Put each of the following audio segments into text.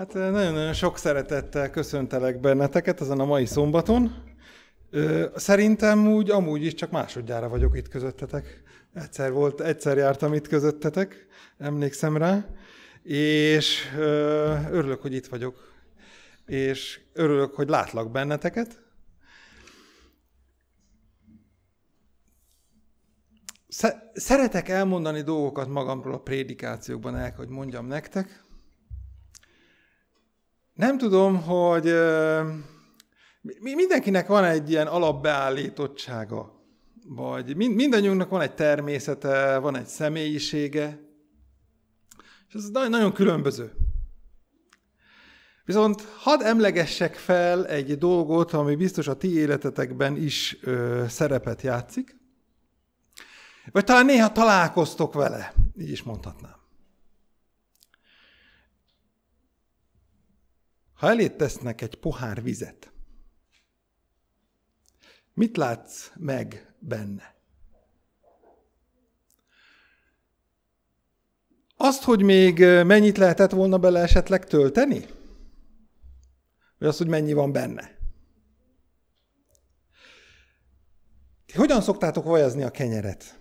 Hát nagyon-nagyon sok szeretettel köszöntelek benneteket ezen a mai szombaton. Szerintem úgy amúgy is csak másodjára vagyok itt közöttetek. Egyszer volt, egyszer jártam itt közöttetek, emlékszem rá, és örülök, hogy itt vagyok, és örülök, hogy látlak benneteket. Szeretek elmondani dolgokat magamról a prédikációkban, el, hogy mondjam nektek, nem tudom, hogy mindenkinek van egy ilyen alapbeállítottsága, vagy mindannyiunknak van egy természete, van egy személyisége, és ez nagyon különböző. Viszont hadd emlegessek fel egy dolgot, ami biztos a ti életetekben is ö, szerepet játszik, vagy talán néha találkoztok vele, így is mondhatnám. Ha elét tesznek egy pohár vizet, mit látsz meg benne? Azt, hogy még mennyit lehetett volna bele esetleg tölteni? Vagy azt, hogy mennyi van benne? Ti hogyan szoktátok vajazni a kenyeret?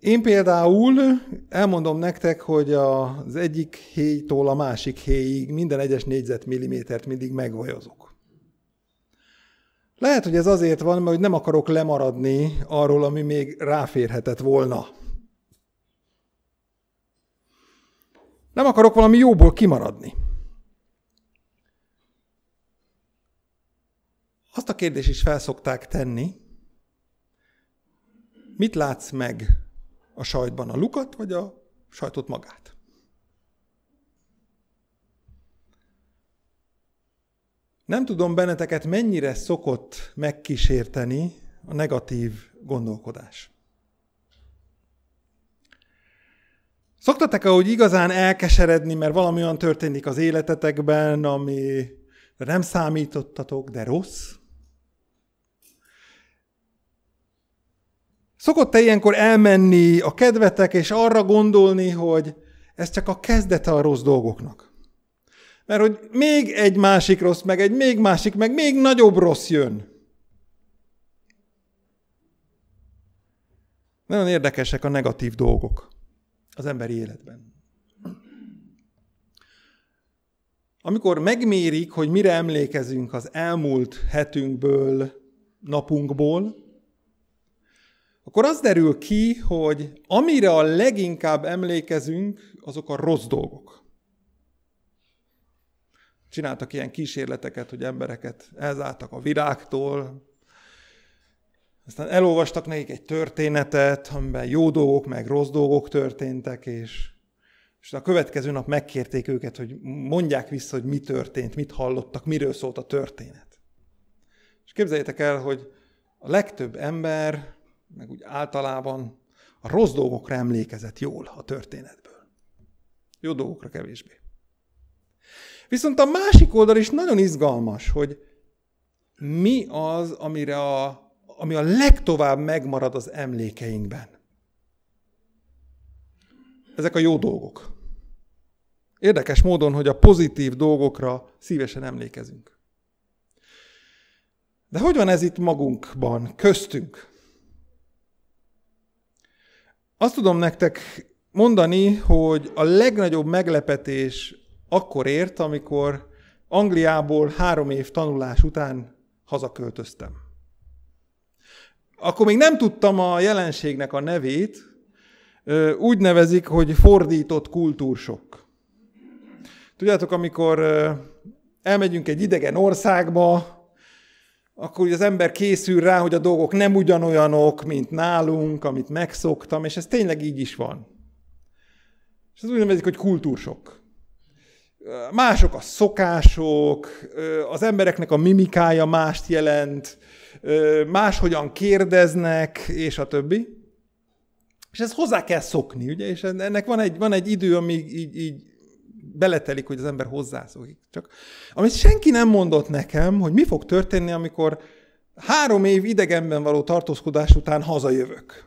Én például elmondom nektek, hogy az egyik héjtól a másik héjig minden egyes négyzetmillimétert mindig megvajozok. Lehet, hogy ez azért van, mert nem akarok lemaradni arról, ami még ráférhetett volna. Nem akarok valami jóból kimaradni. Azt a kérdést is felszokták tenni, mit látsz meg a sajtban a lukat, vagy a sajtot magát. Nem tudom benneteket mennyire szokott megkísérteni a negatív gondolkodás. Szoktatok-e, hogy igazán elkeseredni, mert valami olyan történik az életetekben, ami nem számítottatok, de rossz? Szokott-e ilyenkor elmenni a kedvetek, és arra gondolni, hogy ez csak a kezdete a rossz dolgoknak? Mert hogy még egy másik rossz, meg egy még másik, meg még nagyobb rossz jön. Nagyon érdekesek a negatív dolgok az emberi életben. Amikor megmérik, hogy mire emlékezünk az elmúlt hetünkből, napunkból, akkor az derül ki, hogy amire a leginkább emlékezünk, azok a rossz dolgok. Csináltak ilyen kísérleteket, hogy embereket elzártak a virágtól, aztán elolvastak nekik egy történetet, amiben jó dolgok, meg rossz dolgok történtek, és, és a következő nap megkérték őket, hogy mondják vissza, hogy mi történt, mit hallottak, miről szólt a történet. És képzeljétek el, hogy a legtöbb ember meg úgy általában a rossz dolgokra emlékezett jól a történetből. Jó dolgokra kevésbé. Viszont a másik oldal is nagyon izgalmas, hogy mi az, amire a, ami a legtovább megmarad az emlékeinkben. Ezek a jó dolgok. Érdekes módon, hogy a pozitív dolgokra szívesen emlékezünk. De hogy van ez itt magunkban, köztünk? Azt tudom nektek mondani, hogy a legnagyobb meglepetés akkor ért, amikor Angliából három év tanulás után hazaköltöztem. Akkor még nem tudtam a jelenségnek a nevét, úgy nevezik, hogy fordított kultúrsok. Tudjátok, amikor elmegyünk egy idegen országba, akkor az ember készül rá, hogy a dolgok nem ugyanolyanok, mint nálunk, amit megszoktam, és ez tényleg így is van. És ez úgy nevezik, hogy kultúrsok. Mások a szokások, az embereknek a mimikája mást jelent, máshogyan kérdeznek, és a többi. És ezt hozzá kell szokni, ugye? És ennek van egy, van egy idő, amíg így, így beletelik, hogy az ember hozzászokik. Csak amit senki nem mondott nekem, hogy mi fog történni, amikor három év idegenben való tartózkodás után hazajövök.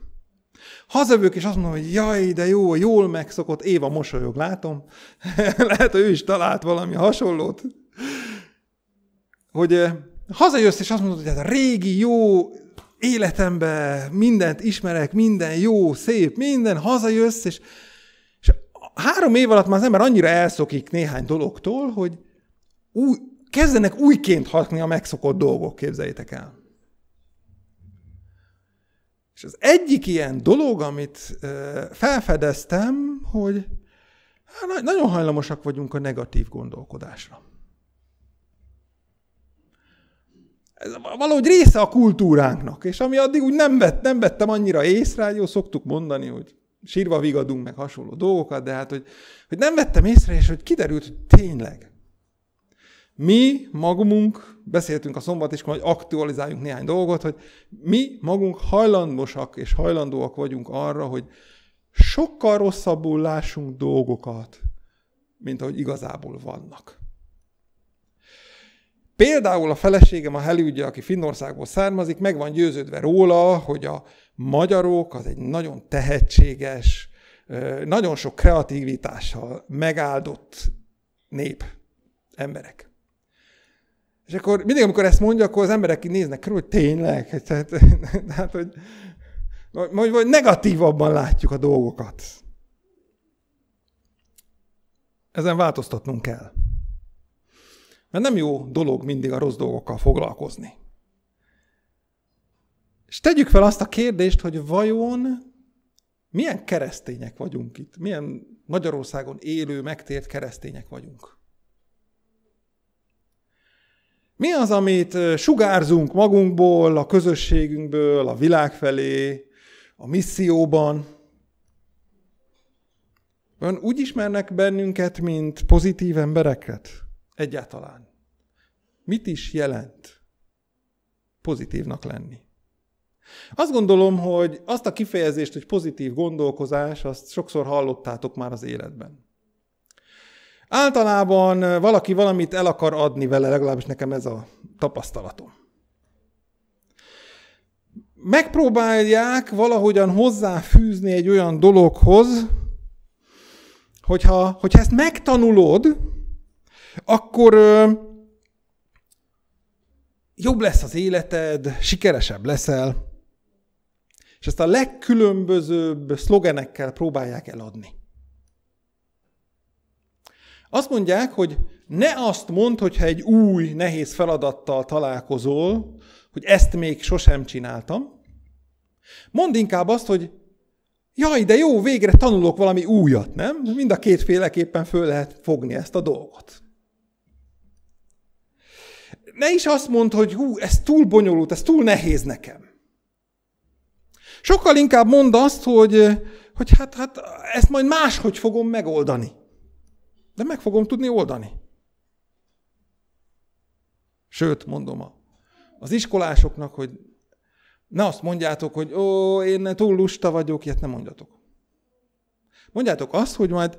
hazavők, és azt mondom, hogy jaj, de jó, jól megszokott, Éva mosolyog, látom. Lehet, hogy ő is talált valami hasonlót. Hogy hazajössz, és azt mondod, hogy ez hát a régi, jó életemben mindent ismerek, minden jó, szép, minden, hazajössz, és három év alatt már az ember annyira elszokik néhány dologtól, hogy új, kezdenek újként hatni a megszokott dolgok, képzeljétek el. És az egyik ilyen dolog, amit felfedeztem, hogy hát nagyon hajlamosak vagyunk a negatív gondolkodásra. Ez valahogy része a kultúránknak, és ami addig úgy nem, vett, nem vettem annyira észre, jó, szoktuk mondani, hogy sírva vigadunk meg hasonló dolgokat, de hát, hogy, hogy nem vettem észre, és hogy kiderült, hogy tényleg. Mi magunk, beszéltünk a szombatiskolon, hogy aktualizáljunk néhány dolgot, hogy mi magunk hajlandosak és hajlandóak vagyunk arra, hogy sokkal rosszabbul lássunk dolgokat, mint ahogy igazából vannak. Például a feleségem, a Heli, aki Finnországból származik, meg van győződve róla, hogy a magyarok az egy nagyon tehetséges, nagyon sok kreativitással megáldott nép, emberek. És akkor mindig, amikor ezt mondja, akkor az emberek néznek körül, hogy tényleg, tehát, tehát hogy vagy, vagy negatívabban látjuk a dolgokat. Ezen változtatnunk kell. Mert nem jó dolog mindig a rossz dolgokkal foglalkozni. És tegyük fel azt a kérdést, hogy vajon milyen keresztények vagyunk itt? Milyen Magyarországon élő, megtért keresztények vagyunk? Mi az, amit sugárzunk magunkból, a közösségünkből, a világ felé, a misszióban? Ön úgy ismernek bennünket, mint pozitív embereket? Egyáltalán. Mit is jelent pozitívnak lenni? Azt gondolom, hogy azt a kifejezést, hogy pozitív gondolkozás, azt sokszor hallottátok már az életben. Általában valaki valamit el akar adni vele, legalábbis nekem ez a tapasztalatom. Megpróbálják valahogyan hozzáfűzni egy olyan dologhoz, hogyha, hogyha ezt megtanulod, akkor jobb lesz az életed, sikeresebb leszel, és ezt a legkülönbözőbb szlogenekkel próbálják eladni. Azt mondják, hogy ne azt mondd, hogyha egy új, nehéz feladattal találkozol, hogy ezt még sosem csináltam. Mondd inkább azt, hogy jaj, de jó, végre tanulok valami újat, nem? Mind a kétféleképpen föl lehet fogni ezt a dolgot. Ne is azt mondd, hogy hú, ez túl bonyolult, ez túl nehéz nekem. Sokkal inkább mondd azt, hogy, hogy hát, hát ezt majd máshogy fogom megoldani. De meg fogom tudni oldani. Sőt, mondom a, az iskolásoknak, hogy ne azt mondjátok, hogy ó, én túl lusta vagyok, ilyet nem mondjatok. Mondjátok azt, hogy majd,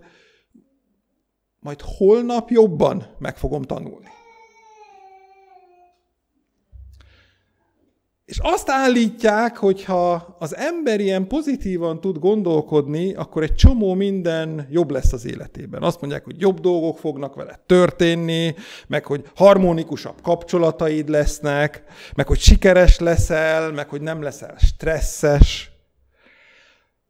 majd holnap jobban meg fogom tanulni. És azt állítják, hogy ha az ember ilyen pozitívan tud gondolkodni, akkor egy csomó minden jobb lesz az életében. Azt mondják, hogy jobb dolgok fognak vele történni, meg hogy harmonikusabb kapcsolataid lesznek, meg hogy sikeres leszel, meg hogy nem leszel stresszes.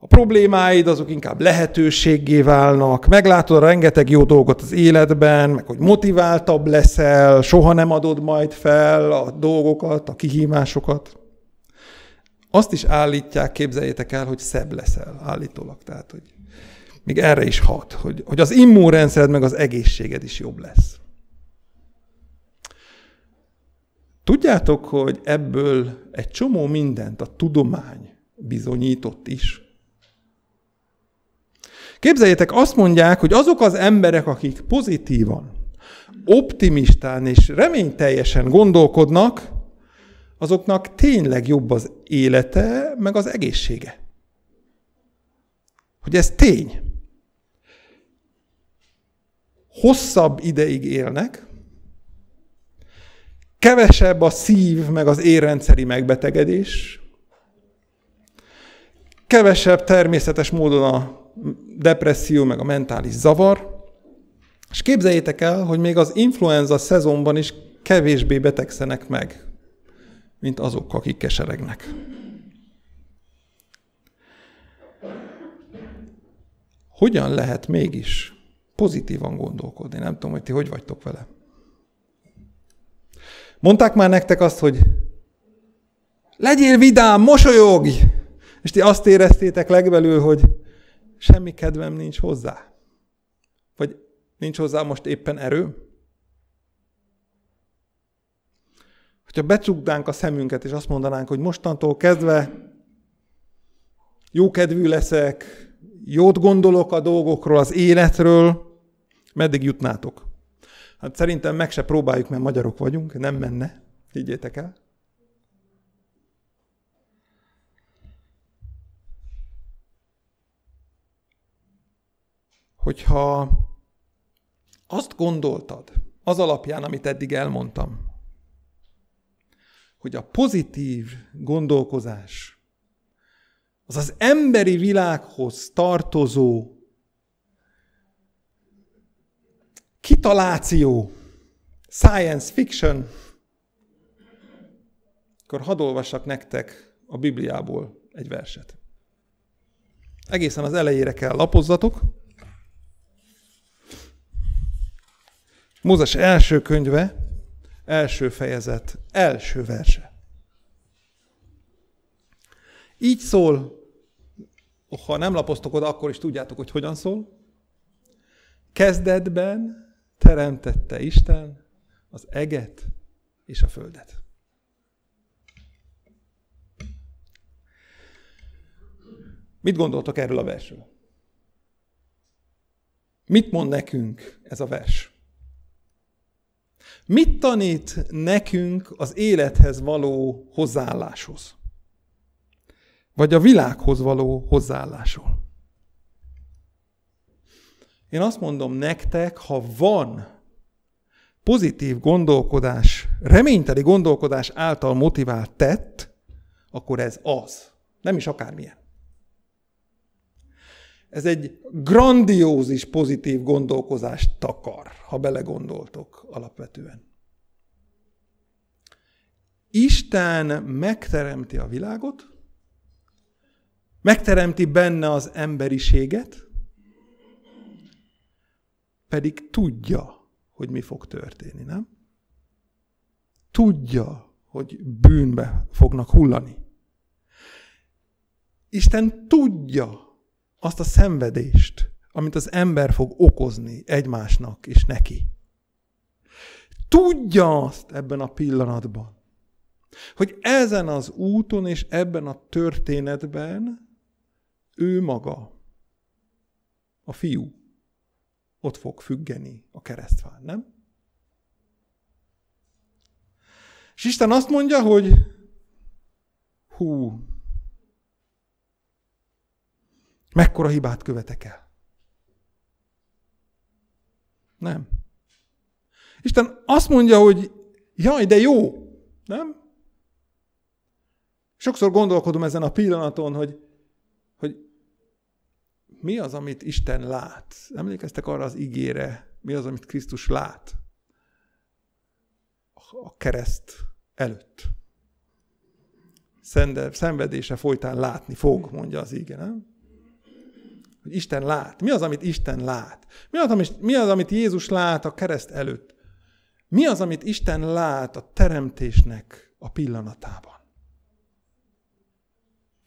A problémáid azok inkább lehetőséggé válnak, meglátod a rengeteg jó dolgot az életben, meg hogy motiváltabb leszel, soha nem adod majd fel a dolgokat, a kihívásokat. Azt is állítják, képzeljétek el, hogy szebb leszel állítólag. Tehát, hogy még erre is hat, hogy, hogy az immunrendszered meg az egészséged is jobb lesz. Tudjátok, hogy ebből egy csomó mindent a tudomány bizonyított is. Képzeljétek, azt mondják, hogy azok az emberek, akik pozitívan, optimistán és reményteljesen gondolkodnak, azoknak tényleg jobb az élete, meg az egészsége. Hogy ez tény. Hosszabb ideig élnek, kevesebb a szív, meg az érrendszeri megbetegedés, kevesebb természetes módon a depresszió, meg a mentális zavar, és képzeljétek el, hogy még az influenza szezonban is kevésbé betegszenek meg, mint azok, akik keseregnek. Hogyan lehet mégis pozitívan gondolkodni? Nem tudom, hogy ti hogy vagytok vele. Mondták már nektek azt, hogy legyél vidám, mosolyogj! És ti azt éreztétek legbelül, hogy semmi kedvem nincs hozzá. Vagy nincs hozzá most éppen erő. Hogyha becsuknánk a szemünket, és azt mondanánk, hogy mostantól kezdve jókedvű leszek, jót gondolok a dolgokról, az életről, meddig jutnátok? Hát szerintem meg se próbáljuk, mert magyarok vagyunk, nem menne, higgyétek el. Hogyha azt gondoltad, az alapján, amit eddig elmondtam, hogy a pozitív gondolkozás az az emberi világhoz tartozó kitaláció, science fiction, akkor hadd olvassak nektek a Bibliából egy verset. Egészen az elejére kell lapozzatok. Mózes első könyve, első fejezet, első verse. Így szól, ha nem lapoztok oda, akkor is tudjátok, hogy hogyan szól. Kezdetben teremtette Isten az eget és a földet. Mit gondoltok erről a versről? Mit mond nekünk ez a vers? Mit tanít nekünk az élethez való hozzáálláshoz? Vagy a világhoz való hozzáállásról? Én azt mondom nektek, ha van pozitív gondolkodás, reményteli gondolkodás által motivált tett, akkor ez az. Nem is akármilyen. Ez egy grandiózis pozitív gondolkozást takar, ha belegondoltok alapvetően. Isten megteremti a világot, megteremti benne az emberiséget, pedig tudja, hogy mi fog történni, nem? Tudja, hogy bűnbe fognak hullani. Isten tudja azt a szenvedést, amit az ember fog okozni egymásnak és neki. Tudja azt ebben a pillanatban, hogy ezen az úton és ebben a történetben ő maga, a fiú, ott fog függeni a keresztfán, nem? És Isten azt mondja, hogy hú, mekkora hibát követek el. Nem. Isten azt mondja, hogy jaj, de jó, nem? Sokszor gondolkodom ezen a pillanaton, hogy, hogy mi az, amit Isten lát? Emlékeztek arra az igére, mi az, amit Krisztus lát? A kereszt előtt. Szenvedése folytán látni fog, mondja az ige, nem? Hogy Isten lát. Mi az, amit Isten lát? Mi az, amit, mi az, amit Jézus lát a kereszt előtt? Mi az, amit Isten lát a teremtésnek a pillanatában?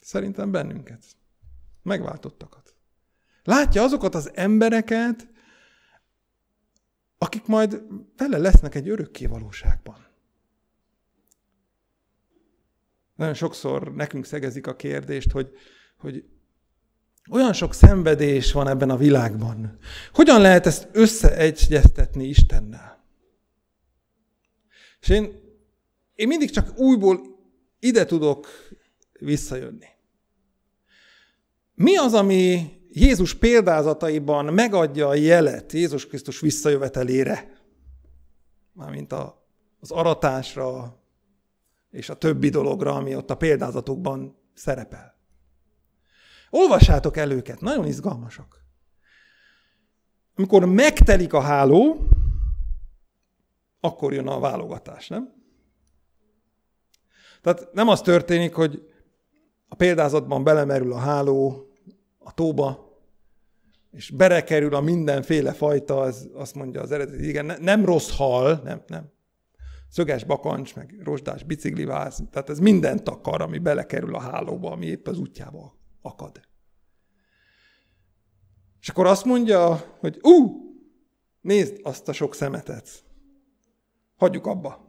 Szerintem bennünket. Megváltottakat. Látja azokat az embereket, akik majd vele lesznek egy örökké valóságban. Nagyon sokszor nekünk szegezik a kérdést, hogy, hogy olyan sok szenvedés van ebben a világban. Hogyan lehet ezt összeegyeztetni Istennel? És én, én mindig csak újból ide tudok visszajönni. Mi az, ami Jézus példázataiban megadja a jelet Jézus Krisztus visszajövetelére, mármint a, az aratásra és a többi dologra, ami ott a példázatokban szerepel. Olvassátok el őket, nagyon izgalmasak. Amikor megtelik a háló, akkor jön a válogatás, nem? Tehát nem az történik, hogy a példázatban belemerül a háló a tóba, és berekerül a mindenféle fajta, az, azt mondja az eredeti, igen, ne, nem rossz hal, nem, nem. Szöges bakancs, meg rozsdás bicikliváz, tehát ez minden takar, ami belekerül a hálóba, ami épp az útjába akad. És akkor azt mondja, hogy ú, nézd azt a sok szemetet. Hagyjuk abba.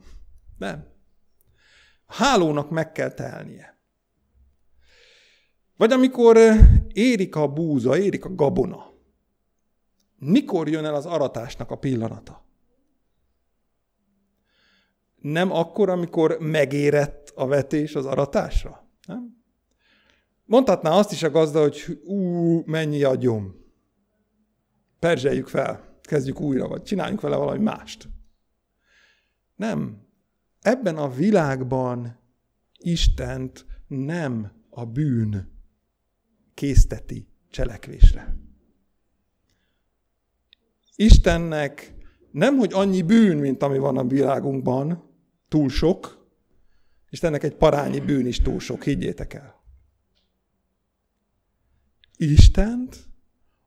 Nem. A hálónak meg kell telnie. Vagy amikor érik a búza, érik a gabona. Mikor jön el az aratásnak a pillanata? Nem akkor, amikor megérett a vetés az aratásra? Nem? Mondhatná azt is a gazda, hogy ú, mennyi a gyom. Perzseljük fel, kezdjük újra, vagy csináljunk vele valami mást. Nem. Ebben a világban Istent nem a bűn készteti cselekvésre. Istennek nem, hogy annyi bűn, mint ami van a világunkban, túl sok, Istennek egy parányi bűn is túl sok, higgyétek el. Istent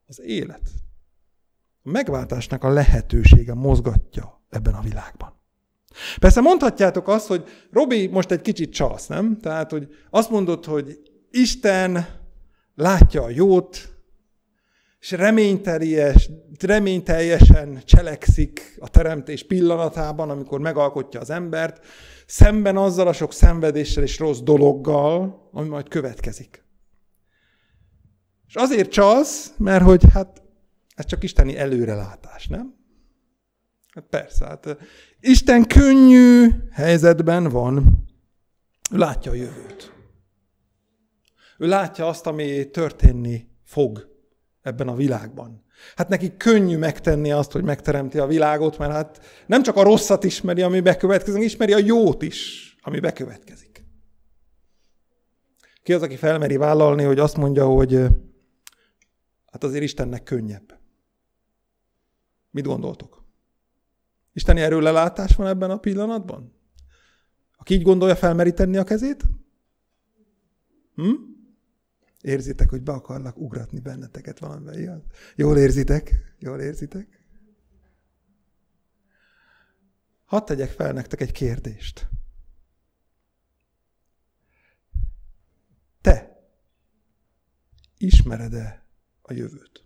az élet. A megváltásnak a lehetősége mozgatja ebben a világban. Persze mondhatjátok azt, hogy Robi most egy kicsit csalsz, nem? Tehát, hogy azt mondod, hogy Isten látja a jót, és reményteljes, reményteljesen cselekszik a teremtés pillanatában, amikor megalkotja az embert, szemben azzal a sok szenvedéssel és rossz dologgal, ami majd következik. És azért csalsz, mert hogy hát ez csak isteni előrelátás, nem? Hát persze, hát Isten könnyű helyzetben van. Ő látja a jövőt. Ő látja azt, ami történni fog ebben a világban. Hát neki könnyű megtenni azt, hogy megteremti a világot, mert hát nem csak a rosszat ismeri, ami bekövetkezik, ismeri a jót is, ami bekövetkezik. Ki az, aki felmeri vállalni, hogy azt mondja, hogy hát azért Istennek könnyebb. Mit gondoltok? Isteni erőlelátás van ebben a pillanatban? Aki így gondolja, felmeri tenni a kezét? Hm? Érzitek, hogy be akarlak ugratni benneteket valamivel, igaz? Jól érzitek? Jól érzitek? Hadd tegyek fel nektek egy kérdést. Te ismered-e a jövőt?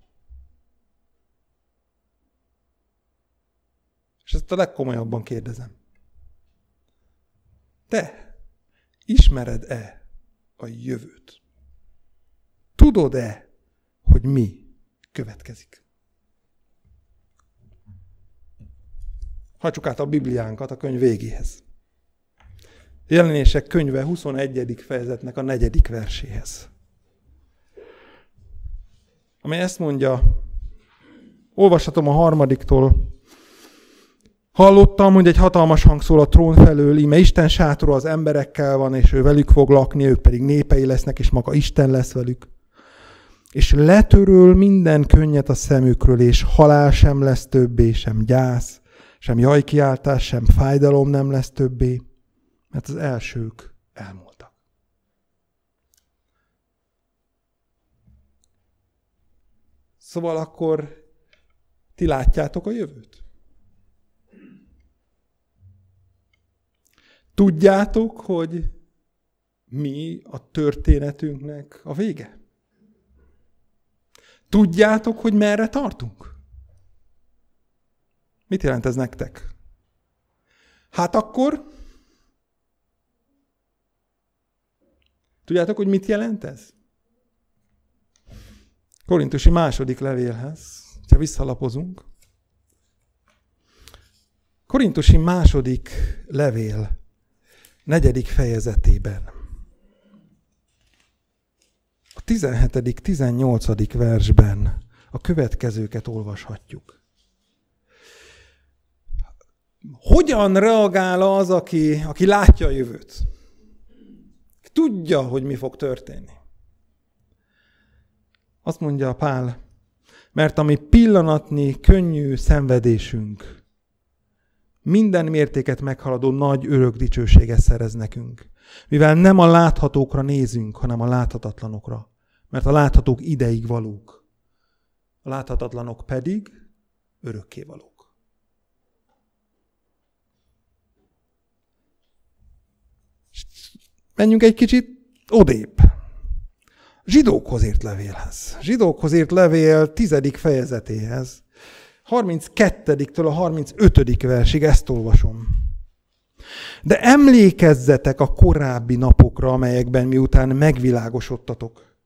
És ezt a legkomolyabban kérdezem. Te ismered-e a jövőt? Tudod-e, hogy mi következik? Hagyjuk át a Bibliánkat a könyv végéhez. Jelenések könyve 21. fejezetnek a negyedik verséhez. Amely ezt mondja, olvashatom a harmadiktól Hallottam, hogy egy hatalmas hang szól a trón felől, íme Isten sátora az emberekkel van, és ő velük fog lakni, ők pedig népei lesznek, és maga Isten lesz velük. És letöröl minden könnyet a szemükről, és halál sem lesz többé, sem gyász, sem jajkiáltás, sem fájdalom nem lesz többé, mert az elsők elmúltak. Szóval akkor ti látjátok a jövőt? Tudjátok, hogy mi a történetünknek a vége? Tudjátok, hogy merre tartunk? Mit jelent ez nektek? Hát akkor Tudjátok, hogy mit jelent ez? Korintusi második levélhez, ha visszalapozunk. Korintusi második levél negyedik fejezetében. A 17. 18. versben a következőket olvashatjuk. Hogyan reagál az, aki, aki látja a jövőt? Tudja, hogy mi fog történni. Azt mondja Pál, mert ami pillanatnyi, könnyű szenvedésünk, minden mértéket meghaladó nagy örök dicsőséget szerez nekünk. Mivel nem a láthatókra nézünk, hanem a láthatatlanokra. Mert a láthatók ideig valók. A láthatatlanok pedig örökké valók. Menjünk egy kicsit odébb. Zsidókhoz írt levélhez. Zsidókhoz írt levél tizedik fejezetéhez. 32-től a 35. versig ezt olvasom. De emlékezzetek a korábbi napokra, amelyekben miután megvilágosodtatok.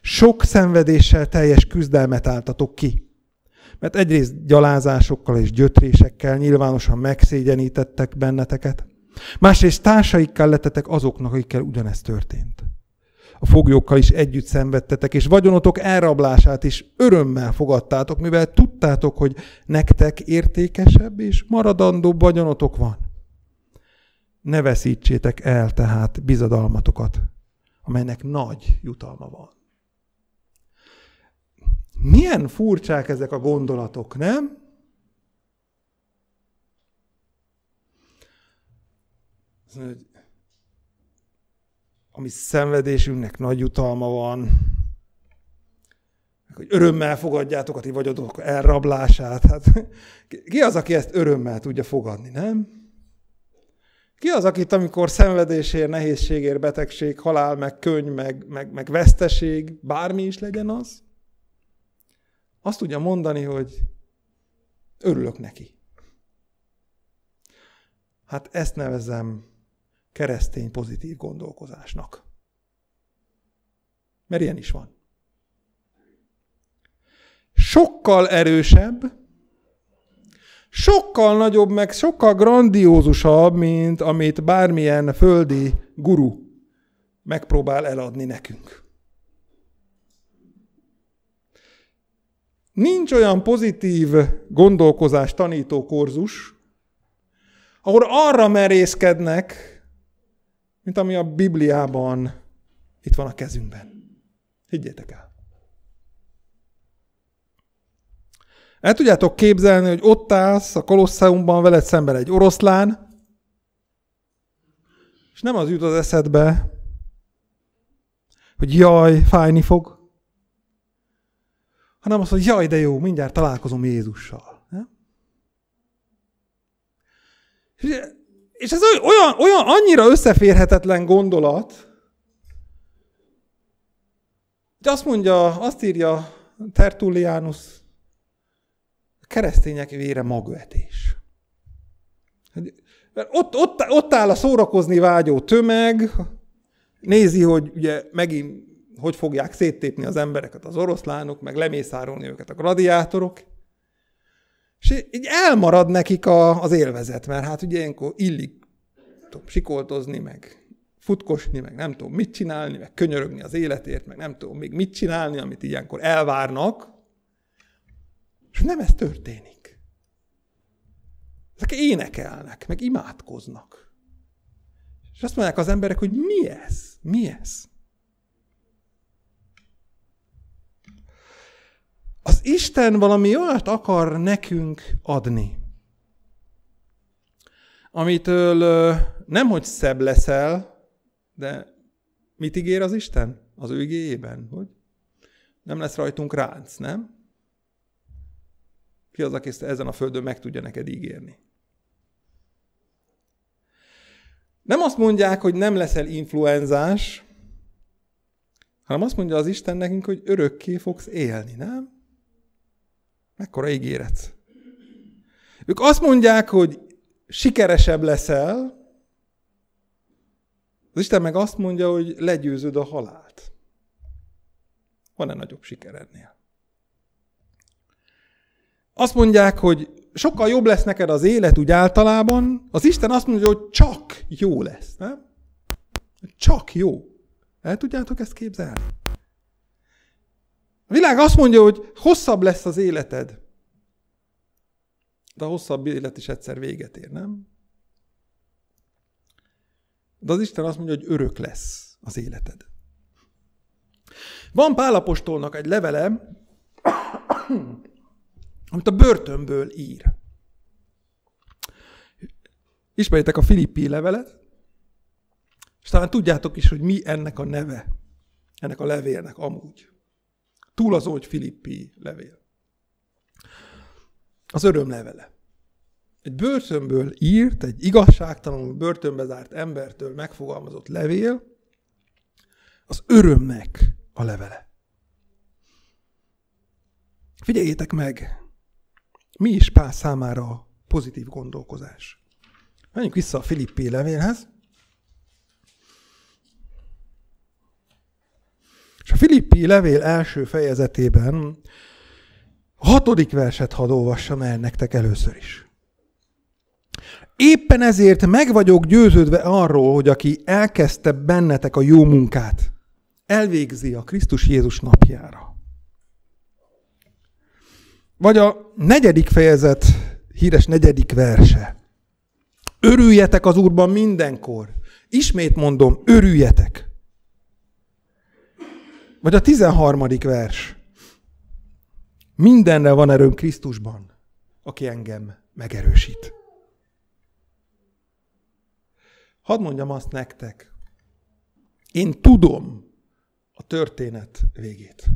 Sok szenvedéssel teljes küzdelmet álltatok ki. Mert egyrészt gyalázásokkal és gyötrésekkel nyilvánosan megszégyenítettek benneteket, másrészt társaikkal letetek azoknak, akikkel ugyanezt történt a foglyokkal is együtt szenvedtetek, és vagyonotok elrablását is örömmel fogadtátok, mivel tudtátok, hogy nektek értékesebb és maradandóbb vagyonotok van. Ne veszítsétek el tehát bizadalmatokat, amelynek nagy jutalma van. Milyen furcsák ezek a gondolatok, nem? hogy ami szenvedésünknek nagy jutalma van, hogy örömmel fogadjátok a ti vagyodok elrablását. Hát, ki az, aki ezt örömmel tudja fogadni, nem? Ki az, akit amikor szenvedésért, nehézségért, betegség, halál, meg könny, meg, meg, meg veszteség, bármi is legyen az, azt tudja mondani, hogy örülök neki. Hát ezt nevezem keresztény pozitív gondolkozásnak. Mert ilyen is van. Sokkal erősebb, sokkal nagyobb, meg sokkal grandiózusabb, mint amit bármilyen földi guru megpróbál eladni nekünk. Nincs olyan pozitív gondolkozás tanító kurzus, ahol arra merészkednek, mint ami a Bibliában itt van a kezünkben. Higgyétek el. El tudjátok képzelni, hogy ott állsz a Kolosseumban veled szemben egy oroszlán, és nem az jut az eszedbe, hogy jaj, fájni fog, hanem az, hogy jaj, de jó, mindjárt találkozom Jézussal. Nem? És ez olyan, olyan annyira összeférhetetlen gondolat, hogy azt mondja, azt írja Tertullianus, a keresztények vére magvetés. Mert ott, ott, ott áll a szórakozni vágyó tömeg, nézi, hogy ugye megint hogy fogják széttépni az embereket az oroszlánok, meg lemészárolni őket a gladiátorok, és így elmarad nekik a, az élvezet, mert hát ugye ilyenkor illik tudom, sikoltozni, meg futkosni, meg nem tudom mit csinálni, meg könyörögni az életért, meg nem tudom még mit csinálni, amit ilyenkor elvárnak, és nem ez történik. Ezek énekelnek, meg imádkoznak. És azt mondják az emberek, hogy mi ez? Mi ez? Isten valami olyat akar nekünk adni, amitől nem, hogy szebb leszel, de mit ígér az Isten az ő igéjében? Hogy nem lesz rajtunk ránc, nem? Ki az, aki ezt ezen a földön meg tudja neked ígérni? Nem azt mondják, hogy nem leszel influenzás, hanem azt mondja az Isten nekünk, hogy örökké fogsz élni, nem? Mekkora ígéret. Ők azt mondják, hogy sikeresebb leszel, az Isten meg azt mondja, hogy legyőzöd a halált. Van-e nagyobb siker ennél? Azt mondják, hogy sokkal jobb lesz neked az élet úgy általában, az Isten azt mondja, hogy csak jó lesz, nem? Csak jó. El tudjátok ezt képzelni? A világ azt mondja, hogy hosszabb lesz az életed. De a hosszabb élet is egyszer véget ér, nem? De az Isten azt mondja, hogy örök lesz az életed. Van Pálapostolnak egy levele, amit a börtönből ír. Ismeritek a Filippi levelet, és talán tudjátok is, hogy mi ennek a neve, ennek a levélnek amúgy. Túl az, hogy Filippi levél. Az örömlevele. Egy börtönből írt, egy igazságtalanul börtönbe zárt embertől megfogalmazott levél, az örömnek a levele. Figyeljétek meg, mi is Pál számára pozitív gondolkozás. Menjünk vissza a Filippi levélhez. És a Filippi levél első fejezetében a hatodik verset hadd olvassam el nektek először is. Éppen ezért meg vagyok győződve arról, hogy aki elkezdte bennetek a jó munkát, elvégzi a Krisztus Jézus napjára. Vagy a negyedik fejezet híres negyedik verse. Örüljetek az Úrban mindenkor. Ismét mondom, örüljetek. Vagy a tizenharmadik vers. Mindenre van erőm Krisztusban, aki engem megerősít. Hadd mondjam azt nektek. Én tudom a történet végét.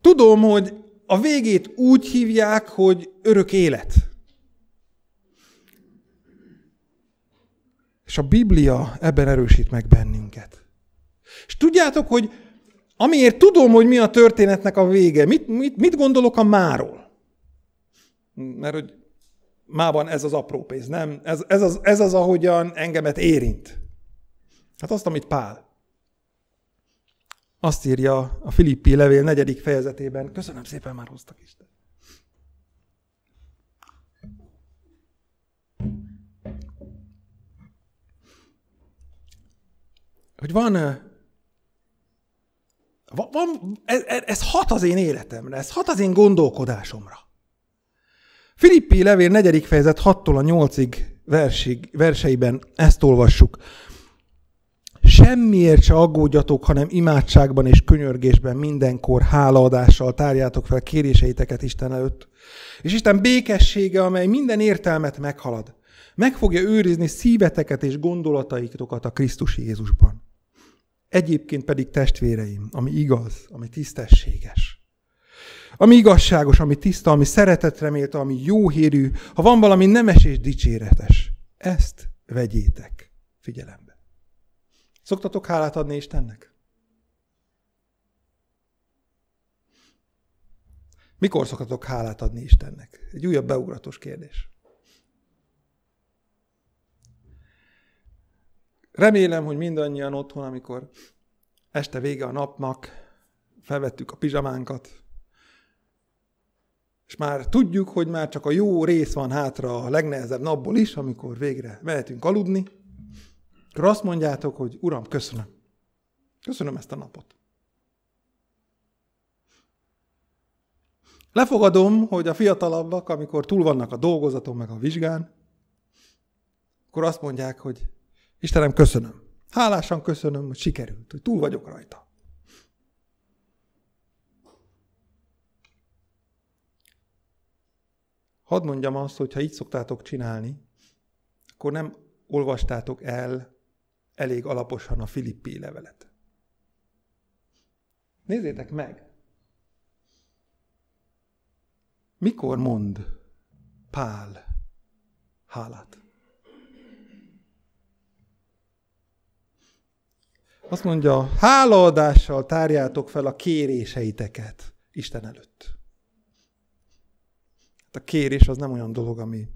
Tudom, hogy a végét úgy hívják, hogy örök élet. És a Biblia ebben erősít meg bennünket. És tudjátok, hogy amiért tudom, hogy mi a történetnek a vége, mit, mit, mit gondolok a máról? Mert hogy mában ez az apró pénz, nem? Ez, ez, az, ez az, ahogyan engemet érint. Hát azt, amit Pál. Azt írja a Filippi levél negyedik fejezetében. Köszönöm szépen, már hoztak Isten. Hogy van, van ez, ez hat az én életemre, ez hat az én gondolkodásomra. Filippi levél negyedik fejezet 6-tól a 8-ig versig, verseiben ezt olvassuk. Semmiért se aggódjatok, hanem imádságban és könyörgésben mindenkor hálaadással tárjátok fel kéréseiteket Isten előtt. És Isten békessége, amely minden értelmet meghalad, meg fogja őrizni szíveteket és gondolataitokat a Krisztus Jézusban. Egyébként pedig testvéreim, ami igaz, ami tisztességes, ami igazságos, ami tiszta, ami szeretetremélt, ami jó hírű, ha van valami nemes és dicséretes, ezt vegyétek figyelembe. Szoktatok hálát adni Istennek? Mikor szoktatok hálát adni Istennek? Egy újabb beugratos kérdés. Remélem, hogy mindannyian otthon, amikor este vége a napnak, felvettük a pizsamánkat, és már tudjuk, hogy már csak a jó rész van hátra a legnehezebb napból is, amikor végre mehetünk aludni, akkor azt mondjátok, hogy Uram, köszönöm. Köszönöm ezt a napot. Lefogadom, hogy a fiatalabbak, amikor túl vannak a dolgozaton, meg a vizsgán, akkor azt mondják, hogy Istenem, köszönöm. Hálásan köszönöm, hogy sikerült, hogy túl vagyok rajta. Hadd mondjam azt, hogy ha így szoktátok csinálni, akkor nem olvastátok el elég alaposan a Filippi levelet. Nézzétek meg! Mikor mond Pál hálát? Azt mondja, hálaadással tárjátok fel a kéréseiteket Isten előtt. Hát a kérés az nem olyan dolog, ami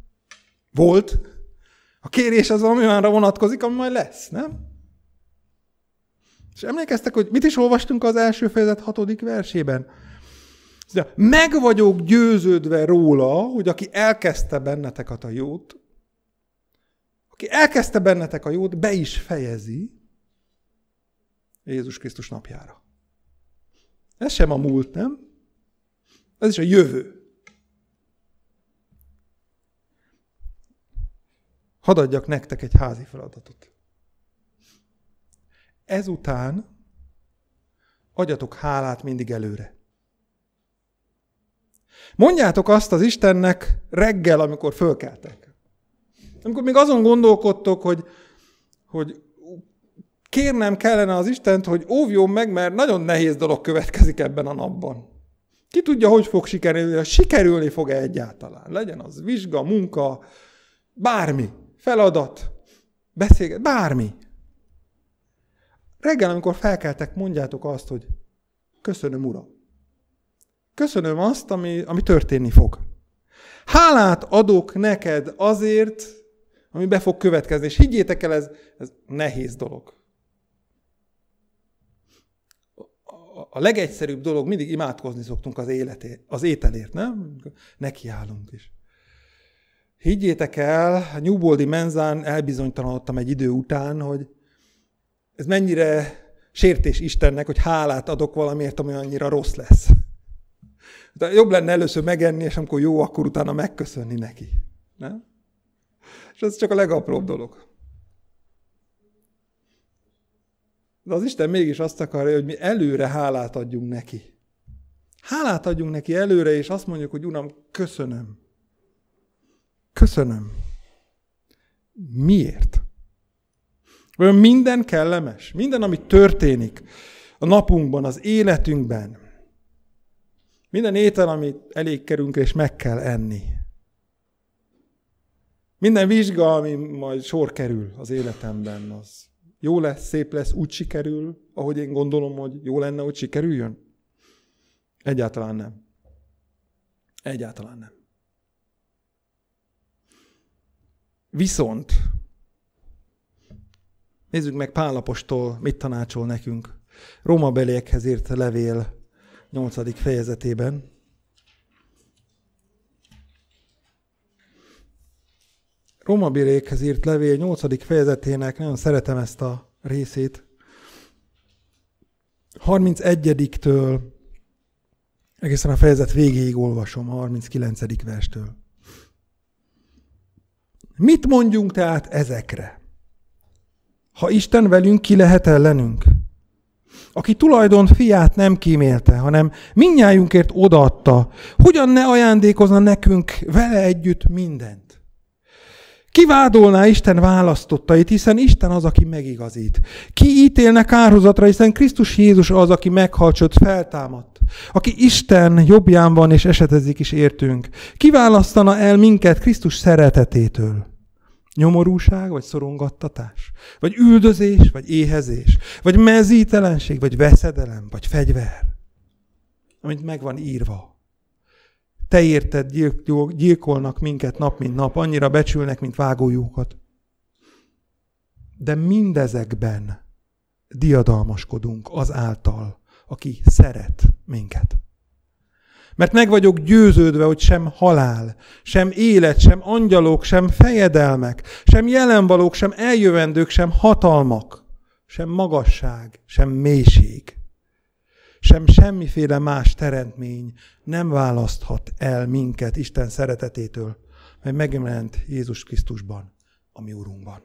volt, a kérés az valami olyanra vonatkozik, ami majd lesz, nem? És emlékeztek, hogy mit is olvastunk az első fejezet hatodik versében? Meg vagyok győződve róla, hogy aki elkezdte benneteket a jót, aki elkezdte bennetek a jót, be is fejezi Jézus Krisztus napjára. Ez sem a múlt, nem? Ez is a jövő. Hadd adjak nektek egy házi feladatot. Ezután adjatok hálát mindig előre. Mondjátok azt az Istennek reggel, amikor fölkeltek. Amikor még azon gondolkodtok, hogy, hogy kérnem kellene az Istent, hogy óvjon meg, mert nagyon nehéz dolog következik ebben a napban. Ki tudja, hogy fog sikerülni, ha sikerülni fog-e egyáltalán. Legyen az vizsga, munka, bármi, feladat, beszélget, bármi. Reggel, amikor felkeltek, mondjátok azt, hogy köszönöm, Uram. Köszönöm azt, ami, ami történni fog. Hálát adok neked azért, ami be fog következni. És higgyétek el, ez, ez nehéz dolog. A legegyszerűbb dolog, mindig imádkozni szoktunk az, életé, az ételért, nem? Nekiállunk is. Higgyétek el, a Newboldi menzán elbizonytalanodtam egy idő után, hogy ez mennyire sértés Istennek, hogy hálát adok valamiért, ami annyira rossz lesz. De jobb lenne először megenni, és amikor jó, akkor utána megköszönni neki. Nem? És ez csak a legapróbb dolog. De az Isten mégis azt akarja, hogy mi előre hálát adjunk neki. Hálát adjunk neki előre, és azt mondjuk, hogy Uram, köszönöm. Köszönöm. Miért? Olyan minden kellemes, minden, ami történik a napunkban, az életünkben, minden étel, amit elég kerünk, és meg kell enni. Minden vizsga, ami majd sor kerül az életemben, az jó lesz, szép lesz, úgy sikerül, ahogy én gondolom, hogy jó lenne, hogy sikerüljön? Egyáltalán nem. Egyáltalán nem. Viszont nézzük meg Pálapostól, mit tanácsol nekünk. Róma beliekhez írt levél 8. fejezetében. Róma beliekhez írt levél 8. fejezetének, nagyon szeretem ezt a részét. 31-től egészen a fejezet végéig olvasom, a 39. verstől. Mit mondjunk tehát ezekre? Ha Isten velünk, ki lehet ellenünk? Aki tulajdon fiát nem kímélte, hanem minnyájunkért odaadta, hogyan ne ajándékozna nekünk vele együtt mindent? Ki vádolná Isten választottait, hiszen Isten az, aki megigazít. Ki ítélne kárhozatra, hiszen Krisztus Jézus az, aki meghalcsott, feltámadt. Aki Isten jobbján van és esetezik is értünk. Ki választana el minket Krisztus szeretetétől? Nyomorúság, vagy szorongattatás? Vagy üldözés, vagy éhezés? Vagy mezítelenség, vagy veszedelem, vagy fegyver? Amit meg van írva. Te érted, gyilkolnak minket nap mint nap, annyira becsülnek, mint vágójukat. De mindezekben diadalmaskodunk az által, aki szeret minket. Mert meg vagyok győződve, hogy sem halál, sem élet, sem angyalok, sem fejedelmek, sem jelenvalók, sem eljövendők, sem hatalmak, sem magasság, sem mélység, sem semmiféle más teremtmény nem választhat el minket Isten szeretetétől, mert megjelent Jézus Krisztusban, a mi Urunkban.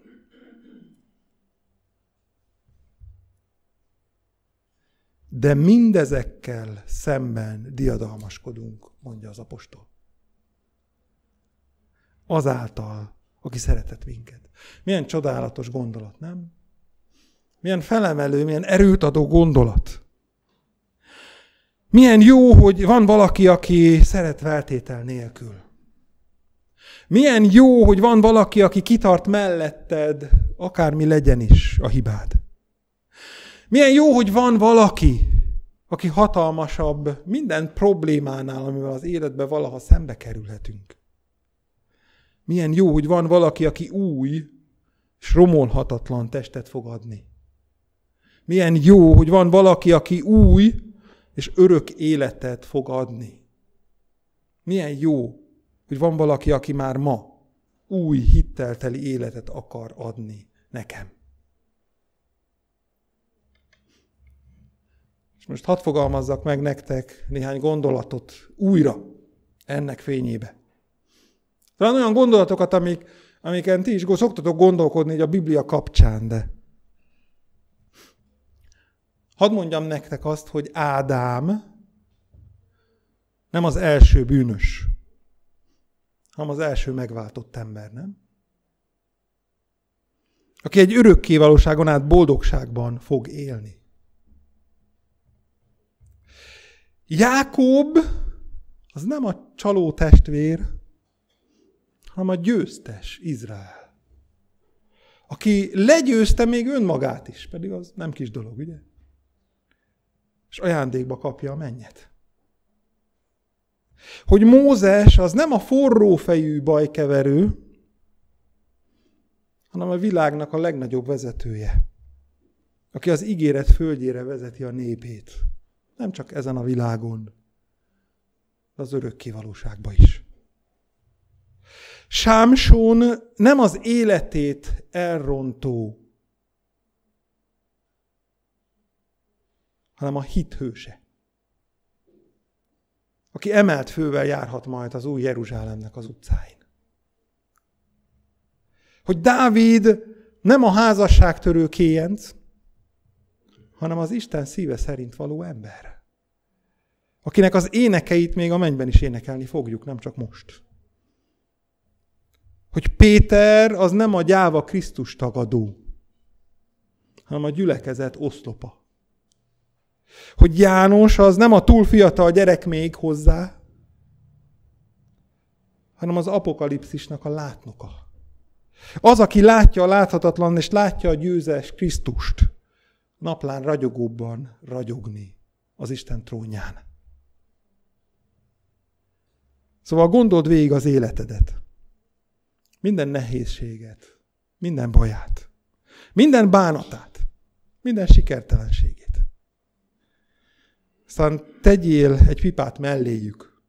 De mindezekkel szemben diadalmaskodunk, mondja az apostol. Azáltal, aki szeretett minket. Milyen csodálatos gondolat, nem? Milyen felemelő, milyen erőt adó gondolat. Milyen jó, hogy van valaki, aki szeret feltétel nélkül. Milyen jó, hogy van valaki, aki kitart melletted, akármi legyen is a hibád. Milyen jó, hogy van valaki, aki hatalmasabb minden problémánál, amivel az életbe valaha szembe kerülhetünk. Milyen jó, hogy van valaki, aki új és romolhatatlan testet fog adni. Milyen jó, hogy van valaki, aki új és örök életet fog adni. Milyen jó, hogy van valaki, aki már ma új hittelteli életet akar adni nekem. És most hadd fogalmazzak meg nektek néhány gondolatot újra ennek fényébe. Talán olyan gondolatokat, amik, amiken ti is szoktatok gondolkodni a Biblia kapcsán, de Hadd mondjam nektek azt, hogy Ádám nem az első bűnös, hanem az első megváltott ember, nem? Aki egy örökké valóságon át boldogságban fog élni. Jákob az nem a csaló testvér, hanem a győztes Izrael. Aki legyőzte még önmagát is, pedig az nem kis dolog, ugye? És ajándékba kapja a mennyet. Hogy Mózes az nem a forró fejű bajkeverő, hanem a világnak a legnagyobb vezetője, aki az ígéret földjére vezeti a népét. Nem csak ezen a világon, az örök valóságba is. Sámson nem az életét elrontó, hanem a hithőse, aki emelt fővel járhat majd az új Jeruzsálemnek az utcáin. Hogy Dávid nem a házasságtörő kéjenc, hanem az Isten szíve szerint való ember. Akinek az énekeit még a mennyben is énekelni fogjuk, nem csak most. Hogy Péter az nem a gyáva Krisztus tagadó, hanem a gyülekezet oszlopa. Hogy János az nem a túl fiatal gyerek még hozzá, hanem az apokalipszisnak a látnoka. Az, aki látja a láthatatlan, és látja a győzes Krisztust, naplán ragyogóbban ragyogni az Isten trónján. Szóval gondold végig az életedet. Minden nehézséget, minden baját, minden bánatát, minden sikertelenségét. Aztán tegyél egy pipát melléjük.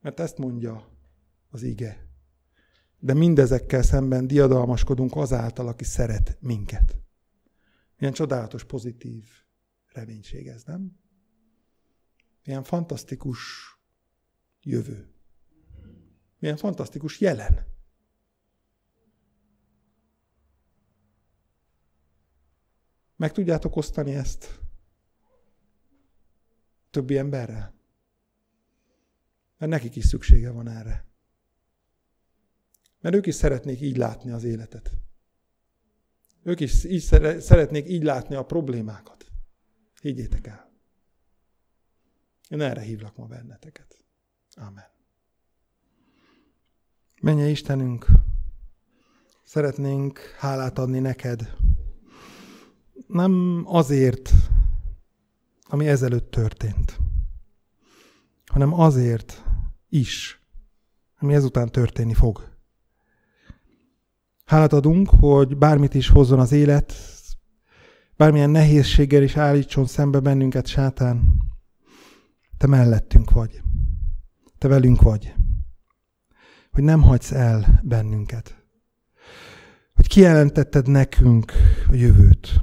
Mert ezt mondja az ige. De mindezekkel szemben diadalmaskodunk azáltal, aki szeret minket. Milyen csodálatos, pozitív reménység ez, nem? Milyen fantasztikus jövő. Milyen fantasztikus jelen. Meg tudjátok osztani ezt többi emberrel? Mert nekik is szüksége van erre. Mert ők is szeretnék így látni az életet. Ők is így szeretnék így látni a problémákat. Higgyétek el. Én erre hívlak ma benneteket. Amen. Menje Istenünk, szeretnénk hálát adni neked. Nem azért, ami ezelőtt történt, hanem azért is, ami ezután történni fog. Hálát adunk, hogy bármit is hozzon az élet, bármilyen nehézséggel is állítson szembe bennünket sátán, te mellettünk vagy. Te velünk vagy. Hogy nem hagysz el bennünket. Hogy kijelentetted nekünk a jövőt.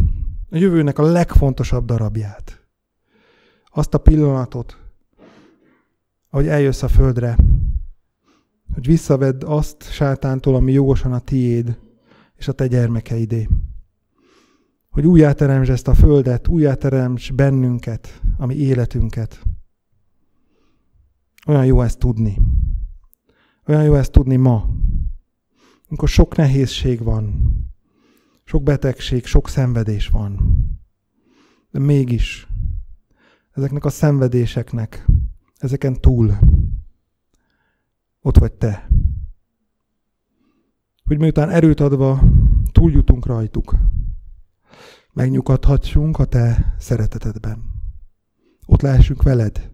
A jövőnek a legfontosabb darabját. Azt a pillanatot, ahogy eljössz a földre, hogy visszavedd azt sátántól, ami jogosan a tiéd és a te gyermekeidé. Hogy újjáteremtsd ezt a földet, újjáteremts bennünket, ami életünket. Olyan jó ezt tudni. Olyan jó ezt tudni ma, amikor sok nehézség van, sok betegség, sok szenvedés van. De mégis ezeknek a szenvedéseknek, ezeken túl ott vagy te. Hogy miután erőt adva túljutunk rajtuk, megnyugodhatsunk a te szeretetedben. Ott lehessünk veled,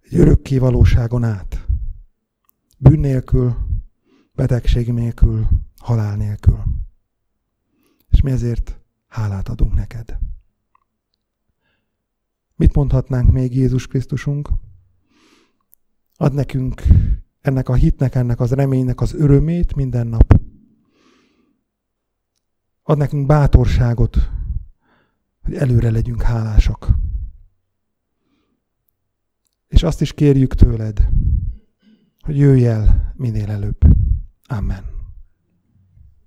egy örökké valóságon át. Bűn nélkül, betegség nélkül, halál nélkül. Mi ezért hálát adunk neked. Mit mondhatnánk még Jézus Krisztusunk? Ad nekünk ennek a hitnek, ennek az reménynek az örömét minden nap. Ad nekünk bátorságot, hogy előre legyünk hálásak. És azt is kérjük tőled, hogy jöjj el minél előbb. Amen.